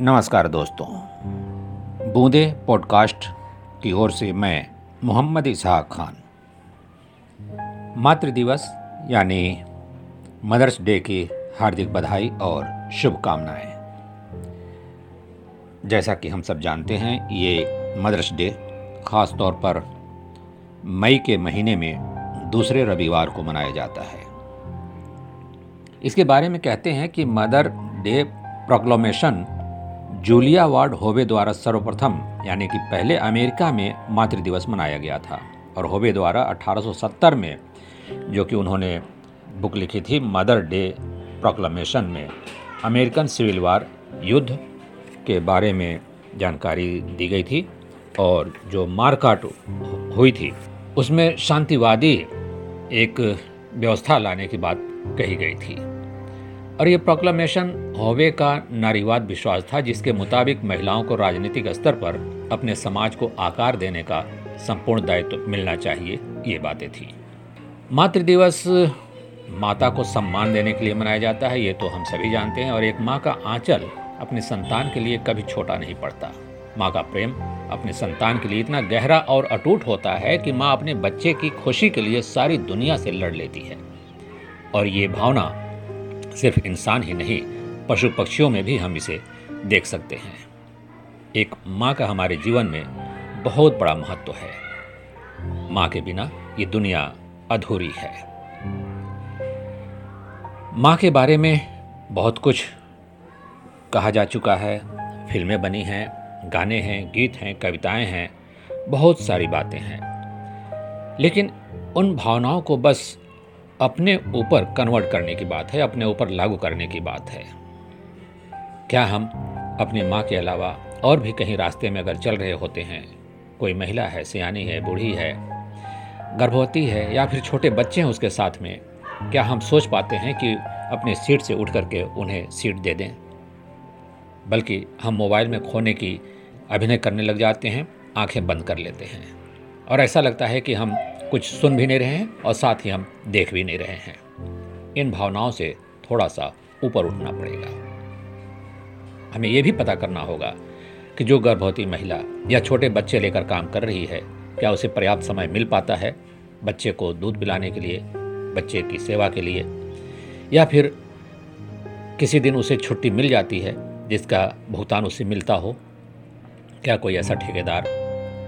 नमस्कार दोस्तों। बूंदे पॉडकास्ट की ओर से मैं मोहम्मद इसहाक खान। मातृ दिवस, यानी मदर्स डे की हार्दिक बधाई और शुभकामनाएँ। जैसा कि हम सब जानते हैं, ये मदर्स डे ख़ास तौर पर मई के महीने में दूसरे रविवार को मनाया जाता है। इसके बारे में कहते हैं कि mother day proclamation Julia Ward Howe द्वारा सर्वप्रथम, यानी कि पहले अमेरिका में मातृ दिवस मनाया गया था, और होवे द्वारा 1870 में, जो कि उन्होंने बुक लिखी थी मदर डे प्रोक्लमेशन में, अमेरिकन सिविल वार युद्ध के बारे में जानकारी दी गई थी, और जो मारकाट हुई थी, उसमें शांतिवादी एक व्यवस्था लाने की बात कही गई थी। और ये प्रोक्लामेशन होवे का नारीवाद विश्वास था जिसके मुताबिक महिलाओं को राजनीतिक स्तर पर अपने समाज को आकार देने का संपूर्ण दायित्व मिलना चाहिए, ये बातें थी। मातृ दिवस माता को सम्मान देने के लिए मनाया जाता है, ये तो हम सभी जानते हैं, और एक माँ का आंचल अपने संतान के लिए कभी छोटा नहीं पड़ता। माँ का प्रेम अपने संतान के लिए इतना गहरा और अटूट होता है कि माँ अपने बच्चे की खुशी के लिए सारी दुनिया से लड़ लेती है। और ये भावना सिर्फ़ इंसान ही नहीं पशु पक्षियों में भी हम इसे देख सकते हैं। एक माँ का हमारे जीवन में बहुत बड़ा महत्व है। माँ के बिना ये दुनिया अधूरी है। माँ के बारे में बहुत कुछ कहा जा चुका है। फ़िल्में बनी हैं, गाने हैं, गीत हैं, कविताएँ हैं, बहुत सारी बातें हैं। लेकिन उन भावनाओं को बस अपने ऊपर कन्वर्ट करने की बात है, अपने ऊपर लागू करने की बात है। क्या हम अपनी माँ के अलावा और भी कहीं रास्ते में अगर चल रहे होते हैं? कोई महिला है, सियानी है, बूढ़ी है, गर्भवती है या फिर छोटे बच्चे हैं उसके साथ में, क्या हम सोच पाते हैं कि अपने सीट से उठ करके उन्हें सीट दे दें? बल्कि हम मोबाइल में खोने की अभिनय करने लग जाते हैं, आँखें बंद कर लेते हैं। और ऐसा लगता है कि हम कुछ सुन भी नहीं रहे हैं और साथ ही हम देख भी नहीं रहे हैं। इन भावनाओं से थोड़ा सा ऊपर उठना पड़ेगा। हमें यह भी पता करना होगा कि जो गर्भवती महिला या छोटे बच्चे लेकर काम कर रही है, क्या उसे पर्याप्त समय मिल पाता है बच्चे को दूध पिलाने के लिए, बच्चे की सेवा के लिए? या फिर किसी दिन उसे छुट्टी मिल जाती है जिसका भुगतान उसे मिलता हो? क्या कोई ऐसा ठेकेदार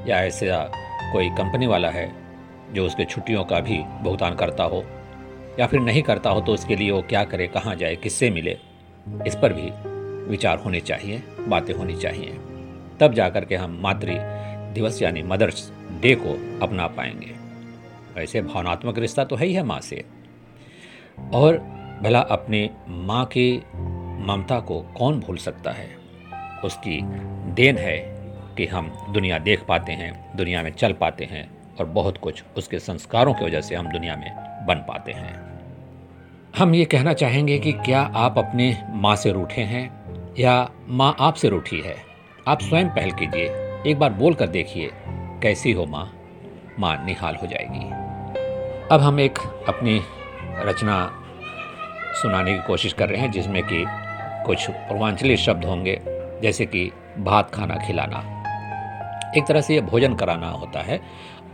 या ऐसा कोई कंपनी वाला है जो उसके छुट्टियों का भी भुगतान करता हो? या फिर नहीं करता हो तो उसके लिए वो क्या करे, कहाँ जाए, किससे मिले? इस पर भी विचार होने चाहिए, बातें होनी चाहिए। तब जाकर के हम मातृ दिवस यानी मदर्स डे को अपना पाएँगे। ऐसे भावनात्मक रिश्ता तो है ही है माँ से। और भला अपने माँ की ममता को कौन भूल सकता है? उसकी देन है कि हम दुनिया देख पाते हैं, दुनिया में चल पाते हैं और बहुत कुछ उसके संस्कारों की वजह से हम दुनिया में बन पाते हैं। हम ये कहना चाहेंगे कि क्या आप अपने माँ से रूठे हैं? या माँ आपसे रूठी है। आप स्वयं पहल कीजिए। एक बार बोल कर देखिए, कैसी हो माँ? माँ निहाल हो जाएगी। अब हम एक अपनी रचना सुनाने की कोशिश कर रहे हैं, जिसमें कि कुछ पूर्वांचली शब्द होंगे, जैसे कि भात खाना खिलाना। एक तरह से यह भोजन कराना होता है,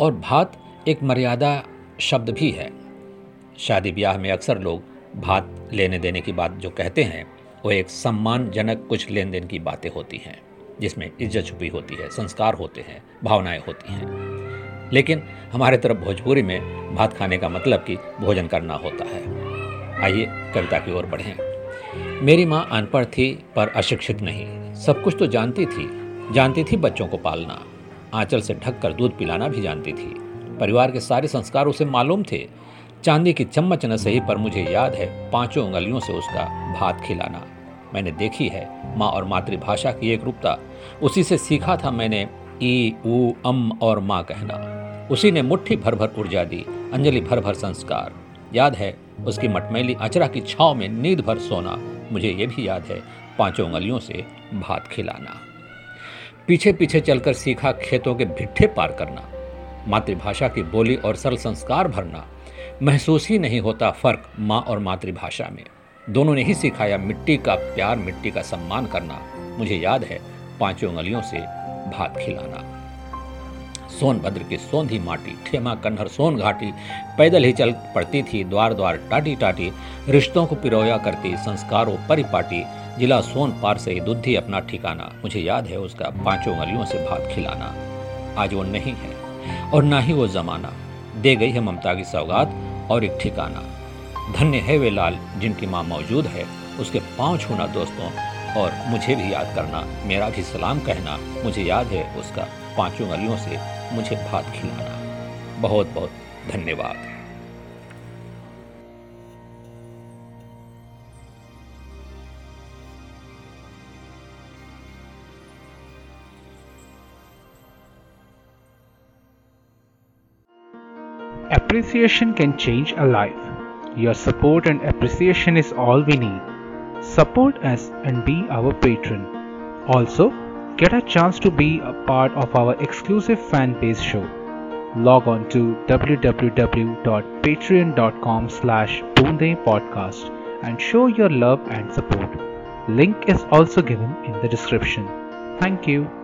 और भात एक मर्यादा शब्द भी है। शादी ब्याह में अक्सर लोग भात लेने देने की बात जो कहते हैं वो एक सम्मानजनक कुछ लेन देन की बातें होती हैं, जिसमें इज़्ज़त छुपी होती है, संस्कार होते हैं, भावनाएँ होती हैं। लेकिन हमारे तरफ़ भोजपुरी में भात खाने का मतलब कि भोजन करना होता है। आइए कविता की ओर बढ़ें। मेरी माँ अनपढ़ थी, पर अशिक्षित नहीं। सब कुछ तो जानती थी। जानती थी बच्चों को पालना। आंचल से ढककर दूध पिलाना भी जानती थी। परिवार के सारे संस्कार उसे मालूम थे। चांदी की चम्मच न सही पर मुझे याद है, पाँचों उंगलियों से उसका भात खिलाना। मैंने देखी है, माँ और मातृभाषा की एक रूपता। उसी से सीखा था मैंने, ई, ऊ, अम और माँ कहना। उसी ने मुट्ठी भर भर ऊर्जा दी, अंजलि भर भर संस्कार। याद है, उसकी मटमैली अचरा की छाव में नींद भर सोना। मुझे ये भी याद है, पाँचों उंगलियों से भात खिलाना। पीछे पीछे चलकर सीखा खेतों के भिट्ठे पार करना। मातृभाषा की बोली और सरल संस्कार भरना। महसूस ही नहीं होता फ़र्क माँ और मातृभाषा में। दोनों ने ही सिखाया मिट्टी का प्यार, मिट्टी का सम्मान करना। मुझे याद है पाँचों उंगलियों से भात खिलाना। सोनभद्र की सोंधी माटी, ठेमा, कन्हर, सोन घाटी, पैदल ही चल पड़ती थी द्वार द्वार टाटी टाटी रिश्तों को पिरोया करती, संस्कारों परिपाटी, जिला सोन पार से ही दुद्धि अपना ठिकाना। मुझे याद है उसका पाँचों उंगलियों से भात खिलाना। आज वो नहीं है और ना ही वो जमाना। दे गई है ममता की सौगात और एक ठिकाना। धन्य है वे लाल, जिनकी माँ मौजूद है। उसके पाँव छूना दोस्तों, और मुझे भी याद करना। मेरा भी सलाम कहना, मुझे याद है उसका। पाँचों गलियों से मुझे भात खिलाना। बहुत बहुत धन्यवाद। Appreciation can change a life. Your support and appreciation is all we need. Support us and be our patron. Also, get a chance to be a part of our exclusive fan base show. Log on to www.patreon.com slash podcast and show your love and support. Link is also given in the description. Thank you.